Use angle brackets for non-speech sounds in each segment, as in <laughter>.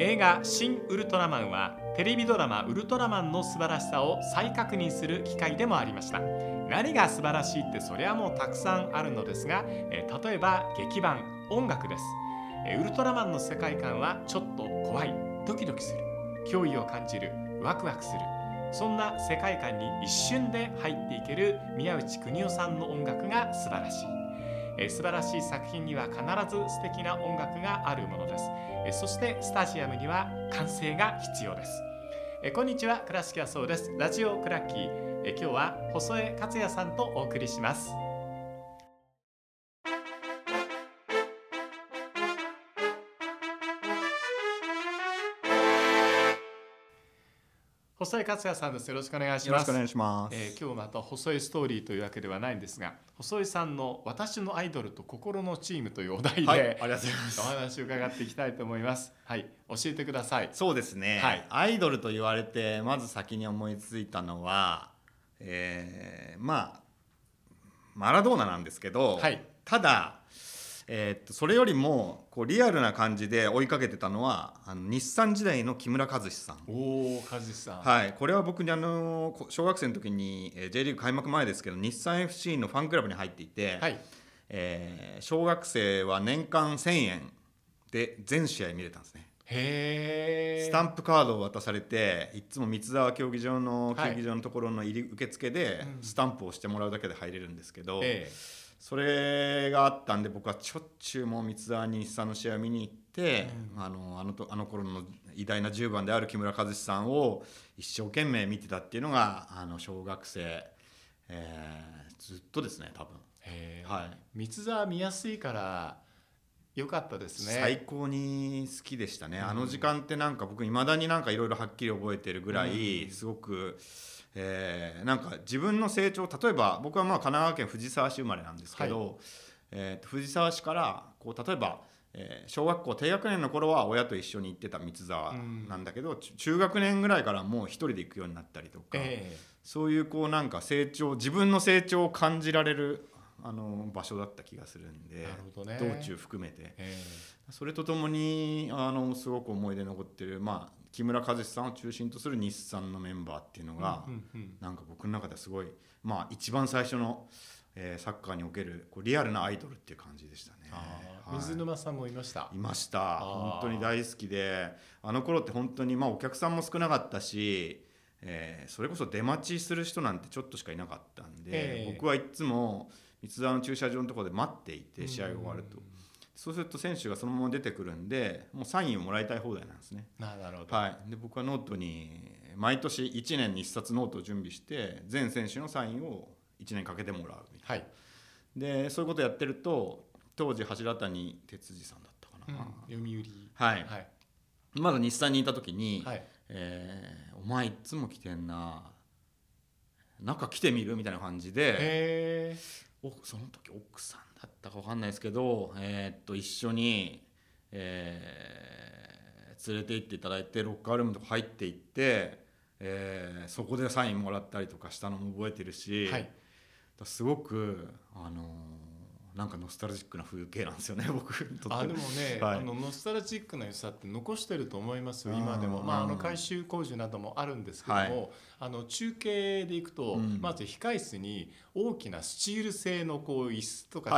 映画「新ウルトラマン」はテレビドラマ「ウルトラマン」の素晴らしさを再確認する機会でもありました。何が素晴らしいってそれはもうたくさんあるのですが、え例えば劇版音楽です。えウルトラマンの世界観はちょっと怖いドキドキする脅威を感じるワクワクする。そんな世界観に一瞬で入っていける宮内邦夫さんの音楽が素晴らしい。え素晴らしい作品には必ず素敵な音楽があるものです。えそしてスタジアムには歓声が必要です。えこんにちは。倉敷はそうです。ラジオクラッキー。え今日は細江克也さんとお送りします。細井克也さんです。よろしくお願いします。よろしくお願いします。えー、今日また細いストーリーというわけではないんですが、細井さんの私のアイドルと心のチームというお題で、はい、ありがとうございます。お話を伺っていきたいと思います。はい、教えてください。そうですね。はい、アイドルと言われてまず先に思いついたのは、えー、まあマラドーナなんですけど、はい、ただ。えー、っとそれよりもこうリアルな感じで追いかけてたのはあの日産時代の木村和志さん。おお和志さん。はい。これは僕にあの小学生の時に、えー、J リーグ開幕前ですけど日産 FC のファンクラブに入っていて、はい。えー、小学生は年間1000円で全試合見れたんですね。へスタンプカードを渡されていつも三沢競技場の競技場のところの入り受付でスタンプをしてもらうだけで入れるんですけど、えーそれがあったんで僕はしょっちゅうもう三沢に日産の試合見に行って、うん、あのあのとあの頃の偉大な10番である木村和志さんを一生懸命見てたっていうのがあの小学生、えー、ずっとですね多分。はい、三沢見やすいから良かったですね。最高に好きでしたね、うん、あの時間ってなんか僕いまだになんかいろいろはっきり覚えてるぐらい、すごく。えー、なんか自分の成長例えば僕はまあ神奈川県藤沢市生まれなんですけど、はい、えー、藤沢市からこう例えば、えー、小学校低学年の頃は親と一緒に行ってた三沢なんだけど、うん、中学年ぐらいからもう一人で行くようになったりとか、えー、そういうこうなんか成長自分の成長を感じられるあの場所だった気がするんで、ね、道中含めて、えー、それとともにあのすごく思い出残ってる、まあ、木村和志さんを中心とする日産のメンバーっていうのが、うんうんうん、なんか僕の中ではすごい、まあ、一番最初の、えー、サッカーにおけるこうリアルなアイドルっていう感じでしたね。はい、水沼さんもいました。いました。本当に大好きであの頃って本当にまあお客さんも少なかったし、えー、それこそ出待ちする人なんてちょっとしかいなかったんで、えー、僕はいつも三ツ沢の駐車場のところで待っていて試合が終わると。そうすると選手がそのまま出てくるんでもうサインをもらいたい放題なんですね。なるほど、はい、で僕はノートに毎年1年に1冊ノートを準備して全選手のサインを1年かけてもらうみたいな、はい、でそういうことやってると当時柱谷哲司さんだったかな、うん、読売。はい、はい、まだ日産にいた時に、はい、えー、お前いつも来てんな。中来てみるみたいな感じでおその時奥さんだったか分かんないですけど、えー、っと一緒に、えー、連れて行っていただいてロッカールームとか入っていって、えー、そこでサインもらったりとかしたのも覚えてるし、はい、すごくあのなんかノスタルジックな風景なんですよね <laughs> 僕あでもね、はい、あのノスタルジックな良さって残してると思いますよ今でも。まああの改修工事などもあるんですけども、はい、あの中継でいくと、うん、まず控室に大きなスチール製のこう椅子とか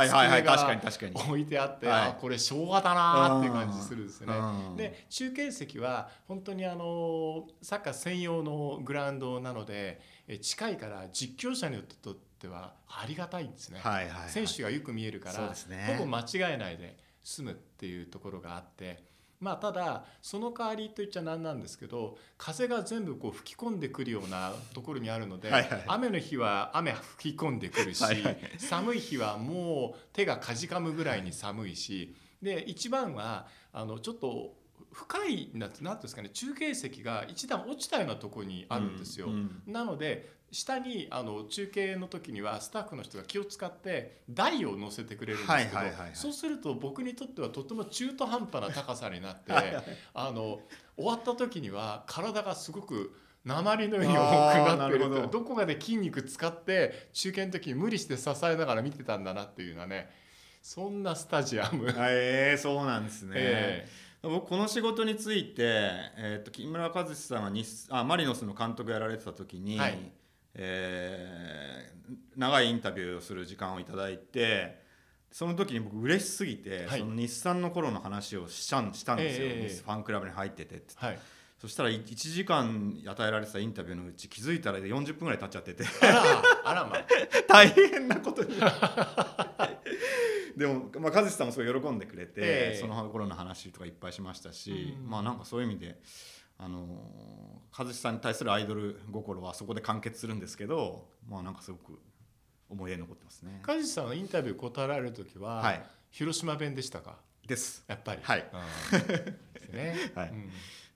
机が置いてあって、はい、あこれ昭和だなっていう感じするんですよね。で中継席は本当にあのサッカー専用のグラウンドなので近いから実況者によってとってはありがたいんですね、はいはいはい、選手がよく見えるから、ね、ほぼ間違えないで済むっていうところがあってまあただその代わりと言っちゃなんなんですけど風が全部こう吹き込んでくるようなところにあるので、はいはい、雨の日は雨吹き込んでくるし、はいはい、寒い日はもう手がかじかむぐらいに寒いしで一番はあのちょっと深いなんてうんですかね中継席が一段落ちたようなところにあるんですよ。うんうん、なので下にあの中継の時にはスタッフの人が気を使って台を乗せてくれるんですけど、そうすると僕にとってはとても中途半端な高さになってあの終わった時には体がすごく鉛のように重くなってるど。どこかで筋肉使って中継の時に無理して支えながら見てたんだなっていうのはねそんなスタジアム。えー、そうなんですね、えー僕この仕事について、えーと、木村和志さんが日あマリノスの監督やられてた時に、はい、えー、長いインタビューをする時間をいただいてその時に僕嬉しすぎて、はい、その日産の頃の話をしたんしたんですよ、えー、ファンクラブに入っててって。はい。そしたら1時間与えられてたインタビューのうち気づいたら40分ぐらい経っちゃってて。あらま <laughs> 大変なことに。でも、まあ、和志さんもすごい喜んでくれて、えー、その頃の話とかいっぱいしましたし、まあなんかそういう意味であの和志さんに対するアイドル心はそこで完結するんですけどまあなんかすごく思い出に残ってますね。和志さんはインタビュー答えられる時は、はい、広島弁でしたか？です。やっぱり。はい。ですね、はい、うん、で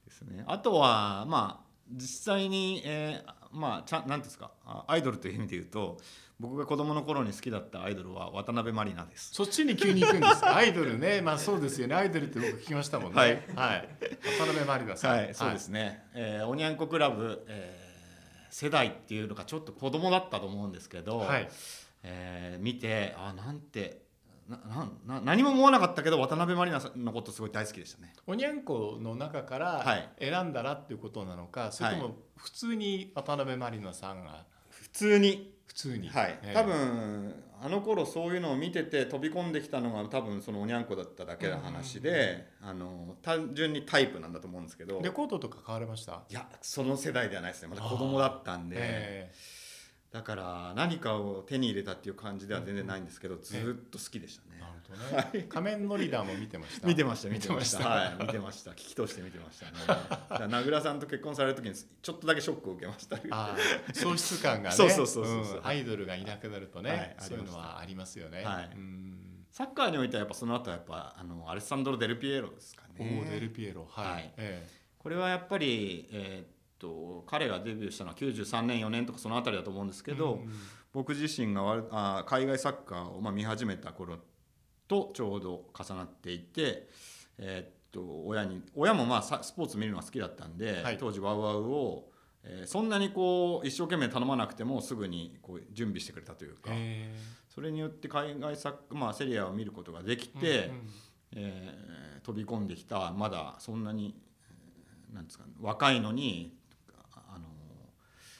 すね。あとはまあ実際に、えー、まあちゃんなんですかアイドルという意味で言うと僕が子供の頃に好きだったアイドルは渡辺満里奈です。そっちに急に行くんです <laughs> アイドルね。まあそうですよね。アイドルって僕聞きましたもんね。はい、はい、渡辺満里奈さん。はいそうですね、はい、えー、おにゃんこクラブ、えー、世代っていうのがちょっと子供だったと思うんですけど、はい。えー、見てあなんてなな何も思わなかったけど渡辺満里奈さんのことすごい大好きでしたね。おにゃんこの中から選んだらっていうことなのか、はい、それとも普通に渡辺満里奈さんが？普通に。普通に。はい、えー、多分あの頃そういうのを見てて飛び込んできたのが多分そのおにゃんこだっただけの話で、あの単純にタイプなんだと思うんですけど。レコードとか買われました？いやその世代ではないですね。まだ子供だったんで、えーだから何かを手に入れたっていう感じでは全然ないんですけど、ずっと好きでしたね。なるほどね。仮面のリーダーも見てました。見てました見てました。はい見てました。聞き通して見てましたね。名倉さんと結婚される時にちょっとだけショックを受けました。あ喪失感がね。<laughs> そうそうそうそう、アイドルがいなくなるとね、そういうのはありますよね。はい。サッカーにおいてはやっぱその後はやっぱあのアレッサンドロデルピエロですかね。おデルピエロはい。これはやっぱりえーと彼がデビューしたのは93年4年とかその辺りだと思うんですけど、うんうん、僕自身があ海外サッカーをまあ見始めた頃とちょうど重なっていて、えー、っと親に親もまあスポーツ見るのが好きだったんで、はい、当時ワウワウを、えー、そんなにこう一生懸命頼まなくてもすぐにこう準備してくれたというかそれによって海外サッカー、まあ、セリアを見ることができて、うんうん、えー、飛び込んできたまだそんなになんですか、ね、若いのに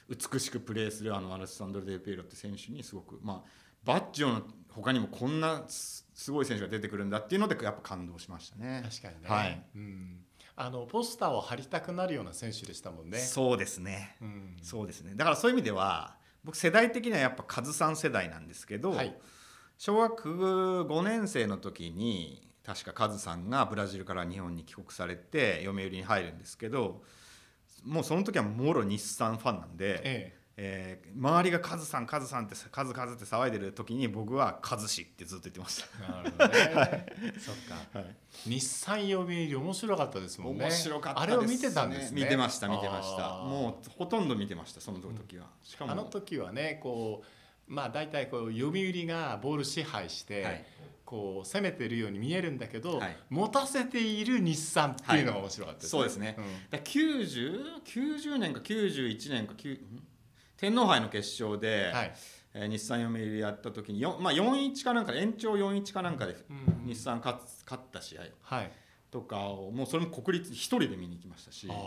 美しくプレーするあのアレスサンドロ・デ・ペイロって選手にすごくまあバッジョの他にもこんなすごい選手が出てくるんだっていうのでやっぱ感動しましたね。確かにね、はい、うんあのポスターを貼りたくなるような選手でしたもんね。そうですね。うん、そうですね。だからそういう意味では僕世代的にはやっぱカズさん世代なんですけど、はい、小学5年生の時に確かカズさんがブラジルから日本に帰国されて読売に入るんですけど。もうその時はもろ日産ファンなんで、ええ。えー、周りがカズさんカズさんってカズカズって騒いでる時に僕はカズ氏ってずっと言ってました。なるほどね、<laughs> はい、そっか、はい、日産読売面白かったですもんね。面白かった、ね、あれを見てたんですね。見てました見てました。もうほとんど見てましたその時は、しかもあの時はねこうまあ大体こう読売がボール支配して、はいこう攻めてるように見えるんだけど、はい、持たせている日産っていうのが面白かったですね、はい、そうですね、うん、だ 90, 90年か91年か天皇杯の決勝で、はい。えー、日産読売やった時にまあ、4-1かなんかで延長4-1かなんかで日産勝勝った試合、はい、とかをもうそれも国立一人で見に行きましたし。<laughs>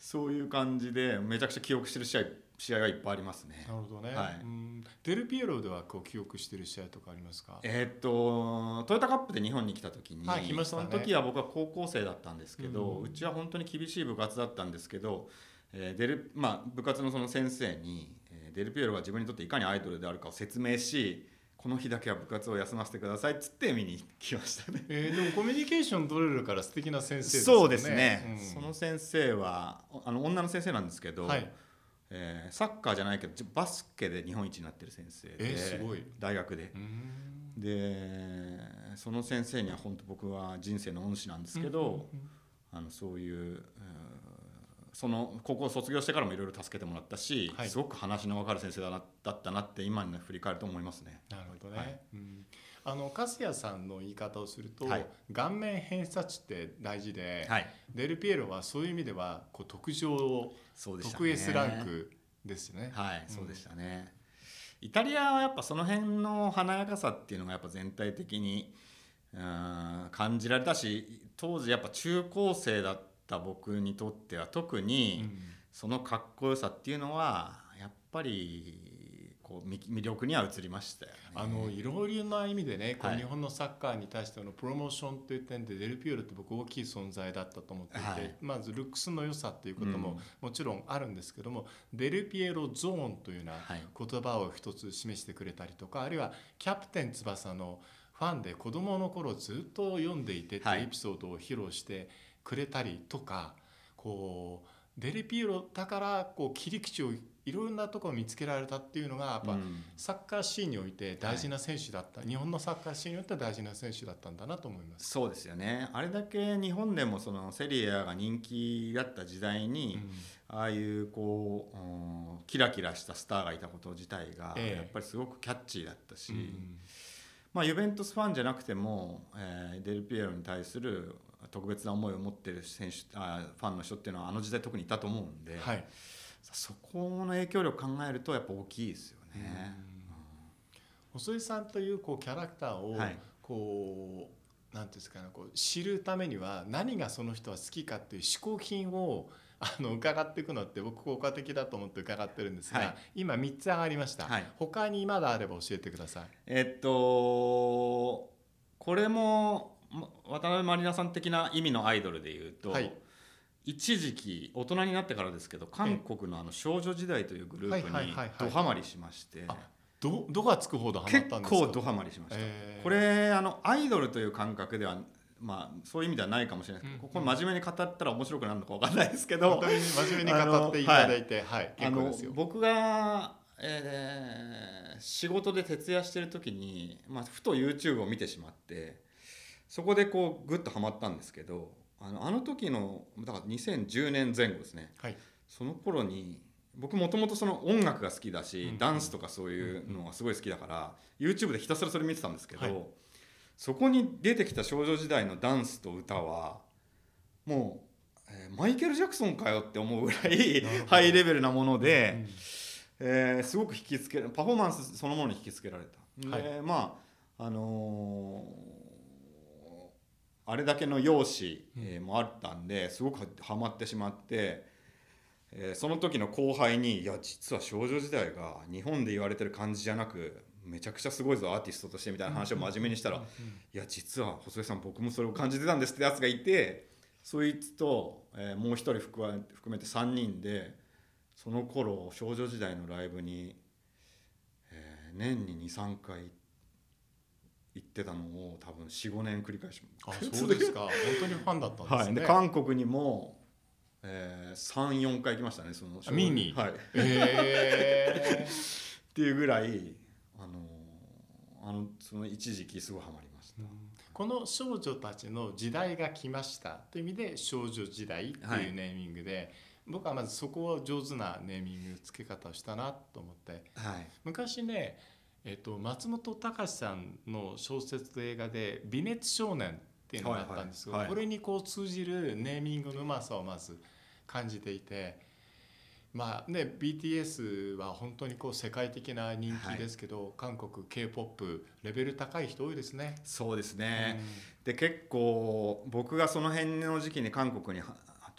そういう感じでめちゃくちゃ記憶してる試合試合がいっぱいありますね。なるほどね。はい、デルピエロではこう記憶してる試合とかありますか？えー、っとトヨタカップで日本に来た時に、はい、ね、その時は僕は高校生だったんですけど、うん、うちは本当に厳しい部活だったんですけど、えー、デルまあ部活のその先生に、えー、デルピエロが自分にとっていかにアイドルであるかを説明し。この日だけは部活を休ませてくださいっつって見に来ましたね。えー、でもコミュニケーション取れるから素敵な先生ですね。そうですね。うん、その先生はあの女の先生なんですけど、はい、えー、サッカーじゃないけどバスケで日本一になってる先生で、えー、すごい。大学で。でその先生には本当僕は人生の恩師なんですけど、あのそういう、その高校卒業してからもいろいろ助けてもらったし、はい、すごく話の分かる先生だなだったなって今に振り返ると思いますね。なるほどね、はい、うんあの粕谷さんの言い方をすると、はい、顔面偏差値って大事で、はい、デルピエロはそういう意味ではこう特上そうで、ね、特 S ランクですね。はい、そうでしたね。イタリアはやっぱその辺の華やかさっていうのがやっぱ全体的にうん感じられたし当時やっぱ中高生だった僕にとっては特にそのかっこよさっていうのはやっぱりこう魅力には移りましたあのいろいろな意味でね、こう日本のサッカーに対してのプロモーションという点でデルピオルって僕大きい存在だったと思っていて、はい、まずルックスの良さっていうことももちろんあるんですけども、うん、デルピエロゾーンというような言葉を一つ示してくれたりとか、あるいはキャプテン翼のファンで子供の頃ずっと読んでいてってい。うエピソードを披露してくれたりとか、こうデルピエロだからこう切り口をいろんなところを見つけられたっていうのがやっぱサッカーシーンにおいて大事な選手だった、はい、日本のサッカーシーンにおいて大事な選手だったんだなと思います。そうですよね。あれだけ日本でもそのセリエが人気だった時代に、うん、ああいうこう、うん、キラキラしたスターがいたこと自体がやっぱりすごくキャッチーだったし、ええうん、まあ、ユベントスファンじゃなくても、えー、デルピエロに対する特別な思いを持ってる選手あファンの人っていうのはあの時代特にいたと思うんで。はい。そこの影響力考えるとやっぱ大きいですよね。細井さんというこうキャラクターをこう、はい、なんていうんですかねこう知るためには何がその人は好きかっていう嗜好品を <laughs> あの伺っていくのって僕効果的だと思って伺ってるんですが、はい、今3つ上がりました、はい、他にまだあれば教えてください。えっとこれも渡辺満里奈さん的な意味のアイドルでいうと、はい、一時期大人になってからですけど韓国のあの少女時代というグループにドハマりしましてどどがつくほどハマったんですか？結構ドハマりしました、これあのアイドルという感覚ではまあそういう意味ではないかもしれないです。けど、ここ真面目に語ったら面白くなるのか分かんないですけど真面目に語っていただいてはい、結構ですよ。僕が、えー、仕事で徹夜してる時に、まあ、ふと YouTube を見てしまってそこでこうグッとはまったんですけどあのあの時のだから2010年前後ですね、はい、その頃に僕もともとその音楽が好きだし、うん、ダンスとかそういうのがすごい好きだから、うん、YouTube でひたすらそれ見てたんですけど、はい、そこに出てきた少女時代のダンスと歌はもう、えー、マイケル・ジャクソンかよって思うぐらい <laughs> ハイレベルなもので、うん、えー、すごく引きつけパフォーマンスそのものに引きつけられた。で、はい、まああのーあれだけの容姿、えー、もあったんですごくハマってしまって、えー、その時の後輩に「いや実は少女時代が日本で言われてる感じじゃなくめちゃくちゃすごいぞアーティストとして」みたいな話を真面目にしたら「いや実は細井さん僕もそれを感じてたんです」ってやつがいてそいつと、えー、もう一人含めて3人でその頃少女時代のライブに、えー、年に23回行って。行ってたのを多分45年繰り返し。あ <laughs> そうですか。本当にファンだったんですね、はい、で韓国にも、えー、34回行きましたねその。見に？はい。えー、<laughs> っていうぐらいあのあのその一時期すごいハマりました、うん、この少女たちの時代が来ましたという意味で少女時代っていうネーミングで、はい僕はまずそこを上手なネーミング付け方をしたなと思って、はい、昔ねえっと、松本隆さんの小説と映画で「微熱少年」っていうのがあったんですが、はいはい、これにこう通じるネーミングのうまさをまず感じていて。まあね、BTS は本当にこう世界的な人気ですけど、はい、韓国 k p o p レベル高い人多いですね。そうですね、うん、で結構僕がその辺の時期に韓国に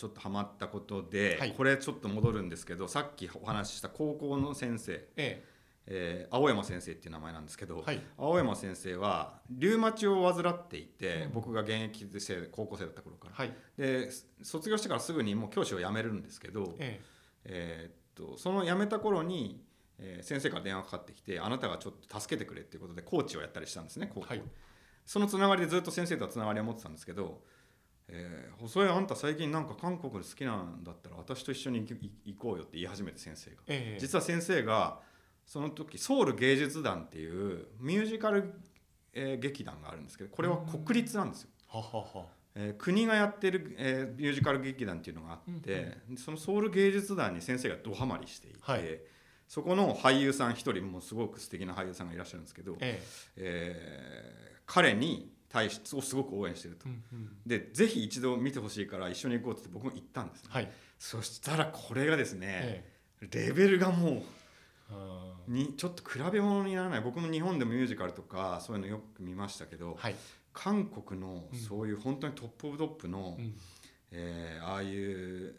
ちょっとハマったことで、はい、これちょっと戻るんですけどさっきお話しした高校の先生、ええ、えー、青山先生っていう名前なんですけど、はい、青山先生はリウマチを患っていて、うん、僕が現役生高校生だった頃から、はい、で卒業してからすぐにもう教師を辞めるんですけど、ええ。えー、っとその辞めた頃に、えー、先生から電話かかってきてあなたがちょっと助けてくれっていうことでコーチをやったりしたんですね高校、はい、そのつながりでずっと先生とはつながりを持ってたんですけどえー、細井あんた最近なんか韓国で好きなんだったら私と一緒に行こうよって言い始めて先生が、えー、実は先生がその時ソウル芸術団っていうミュージカル、えー、劇団があるんですけどこれは国立なんですよ。ははは。えー、国がやってる、えー、ミュージカル劇団っていうのがあって、うんうん、そのソウル芸術団に先生がどハマりしていて、はい、そこの俳優さん一人もすごく素敵な俳優さんがいらっしゃるんですけど、ええ。えー、彼に対してをすごく応援してると、うんうん、でぜひ一度見てほしいから一緒に行こうって僕も行ったんです、ね、はい、そしたらこれがですね、ええ、レベルがもうにちょっと比べ物にならない。僕も日本でもミュージカルとかそういうのよく見ましたけど、はい、韓国のそういう本当にトップオブトップの、うん。えーああいう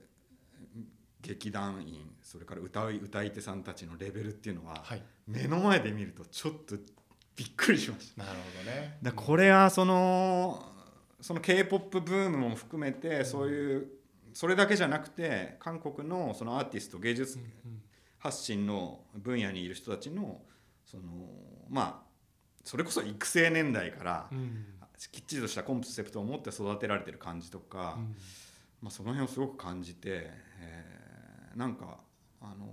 劇団員それから歌い歌い手さんたちのレベルっていうのは、はい。目の前で見るとちょっとびっくりしました。なるほどね。だこれはそのその k p o p ブームも含めてそういうそれだけじゃなくて韓国のそのアーティスト芸術うん発信の分野にいる人たちのそのまあそれこそ育成年代からきっちりとしたコンセプトを持って育てられてる感じとか、うん。まあ、その辺をすごく感じて、えーなんかあの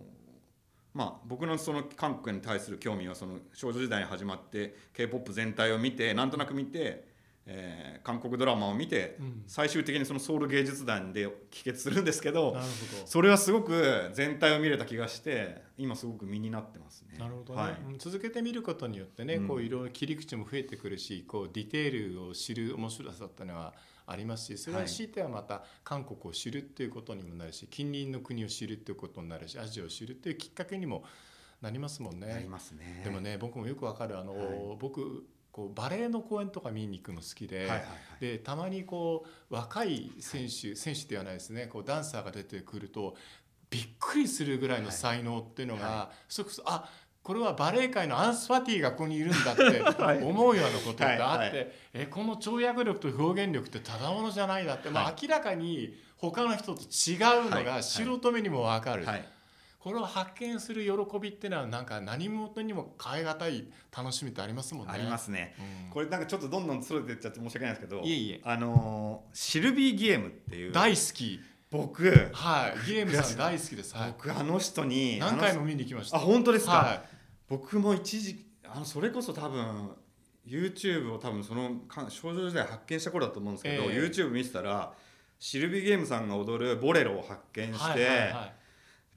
まあ僕のその韓国に対する興味はその少女時代に始まって k p o p 全体を見てなんとなく見て、えー韓国ドラマを見て、うん。最終的にそのソウル芸術団で帰結するんですけどなるほそれはすごく全体を見れた気がして今すごく身になってますね。どなるほどね、はい。うん続けてみることによってね、うん。こういろいろ切り口も増えてくるしこうディテールを知る面白さっていうのはありますしそれははい強いてはまた韓国を知るっていうことにもなるし近隣の国を知るっていうことになるしアジアを知るっていうきっかけにもなりますもんね。なりますね。でもね僕もよくわかるあの、はい。僕こうバレエの公演とか見に行くの好きで,、はいはいはい。でたまにこう若い選手、選手ではないですね。こうダンサーが出てくるとびっくりするぐらいの才能っていうのが、はそれこそあこれはバレエ界のアンス・ファティがここにいるんだって <laughs> はい。思うようなことがあって、はいはい。えこの跳躍力と表現力ってただものじゃないなって、まあ、はい。明らかに他の人と違うのがはい。はい。素人目にも分かる。はいこれを発見する喜びっていうのはなんか何事にも変え難い楽しみってありますもんね。ありますね。うんこれなんかちょっとどんどんそれてっちゃって申し訳ないんですけどいえいえあのーシルビー・ゲームっていう大好き。僕はい。ゲームさん大好きです。はい。僕あの人に何回も見に行きました。あ本当ですか、は僕も一時あのそれこそ多分 YouTube を多分そのか少女時代発見した頃だと思うんですけど、ええ YouTube 見てたらシルビー・ゲームさんが踊る「ボレロ」を発見い。して、はいはいはい。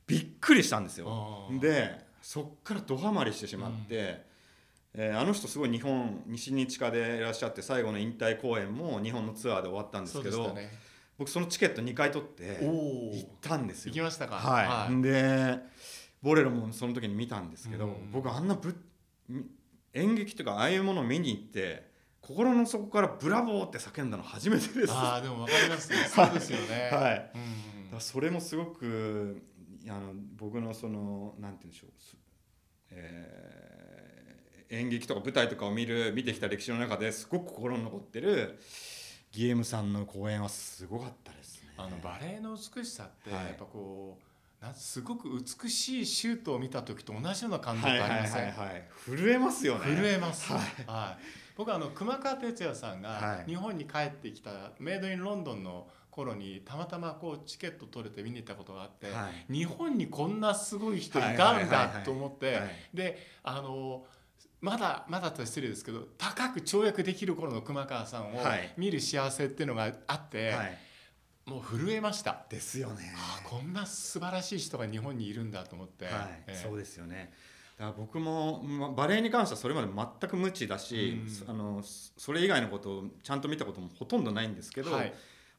びっくりしたんですよ。でそっからドハマりしてしまって、えーあの人すごい日本西日課でいらっしゃって最後の引退公演も日本のツアーで終わったんですけどね。僕そのチケット2回取って。行ったんですよ行き。ましたか？はいでボレロもその時に見たんですけど、うん僕あんなぶみ演劇とかああいうものを見に行って心の底から「ブラボー!」って叫んだの初めてです。ああでもわかりますね。そうですよね。<laughs> はい、だかうんらそれもすごくあの僕のそのなんて言うんでしょう、すえー演劇とか舞台とかを見る見てきた歴史の中ですごく心に残ってるゲームさんの公演はすごかったですね。あのバレエの美しさってはいやっぱこう。なんすごく美しいシュートを見た時と同じような感動はいはいはいがありません、はい震えますよね。震えます、ははい僕はあの熊川哲也さんはいが日本に帰ってきたメイドインロンドンの頃にたまたまこうチケット取れて見に行ったことがあって、はい。日本にこんなすごい人いはいたんだと思ってはいであのまだまだと失礼ですけど高く跳躍できる頃の熊川さんをはい。見る幸せっていうのがあって、はい、もう震えました。ですよね。ああこんな素晴らしい人が日本にいるんだと思って、はい、ええ。そうですよね。だから僕もまバレエに関してはそれまで全く無知だし、うん。あのそそれ以外のことをちゃんと見たこともほとんどないんですけど、はい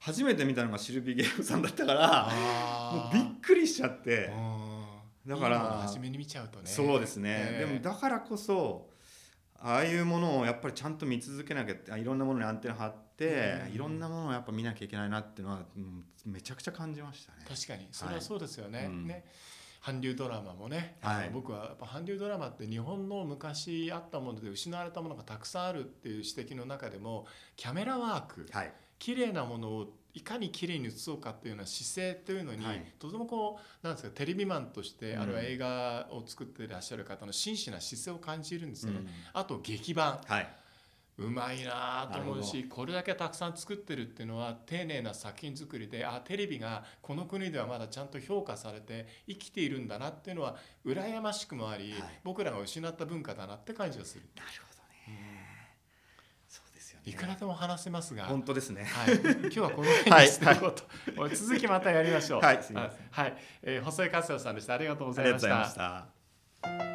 初めて見たのがシルビー・ゲームさんだったからもあうびっくりしちゃって、うんだから初めに見ちゃうとね。そうですね、ええでもだからこそああいうものをやっぱりちゃんと見続けなきゃいろんなものにアンテナ張って、うん。いろんなものをやっぱ見なきゃいけないなっていうのは、うんめちゃくちゃ感じましたね。確かに。それはそうですよね,、うん。ね。韓流ドラマもね、はい。僕はやっぱ韓流ドラマって日本の昔あったもので失われたものがたくさんあるっていう指摘の中でもキャメラワーク。はい、綺麗なものをいかに綺麗に映そうかっていうような姿勢というのに、はい。とてもこうなんですかテレビマンとして、うん。あるいは映画を作っていらっしゃる方の真摯な姿勢を感じるんですよね。うん。あと劇版。はい、うまいなと思うなしこれだけたくさん作ってるっていうのは丁寧な作品作りであテレビがこの国ではまだちゃんと評価されて生きているんだなっていうのは羨ましくもあり、はい。僕らが失った文化だなって感じがする。なるほどね。いくらでも話せますが、本当ですね。はい、今日はこの辺にしていこうと、もう続きまたやりましょう。はいはい、えー細井和也さんでした。ありがとうございまし。た。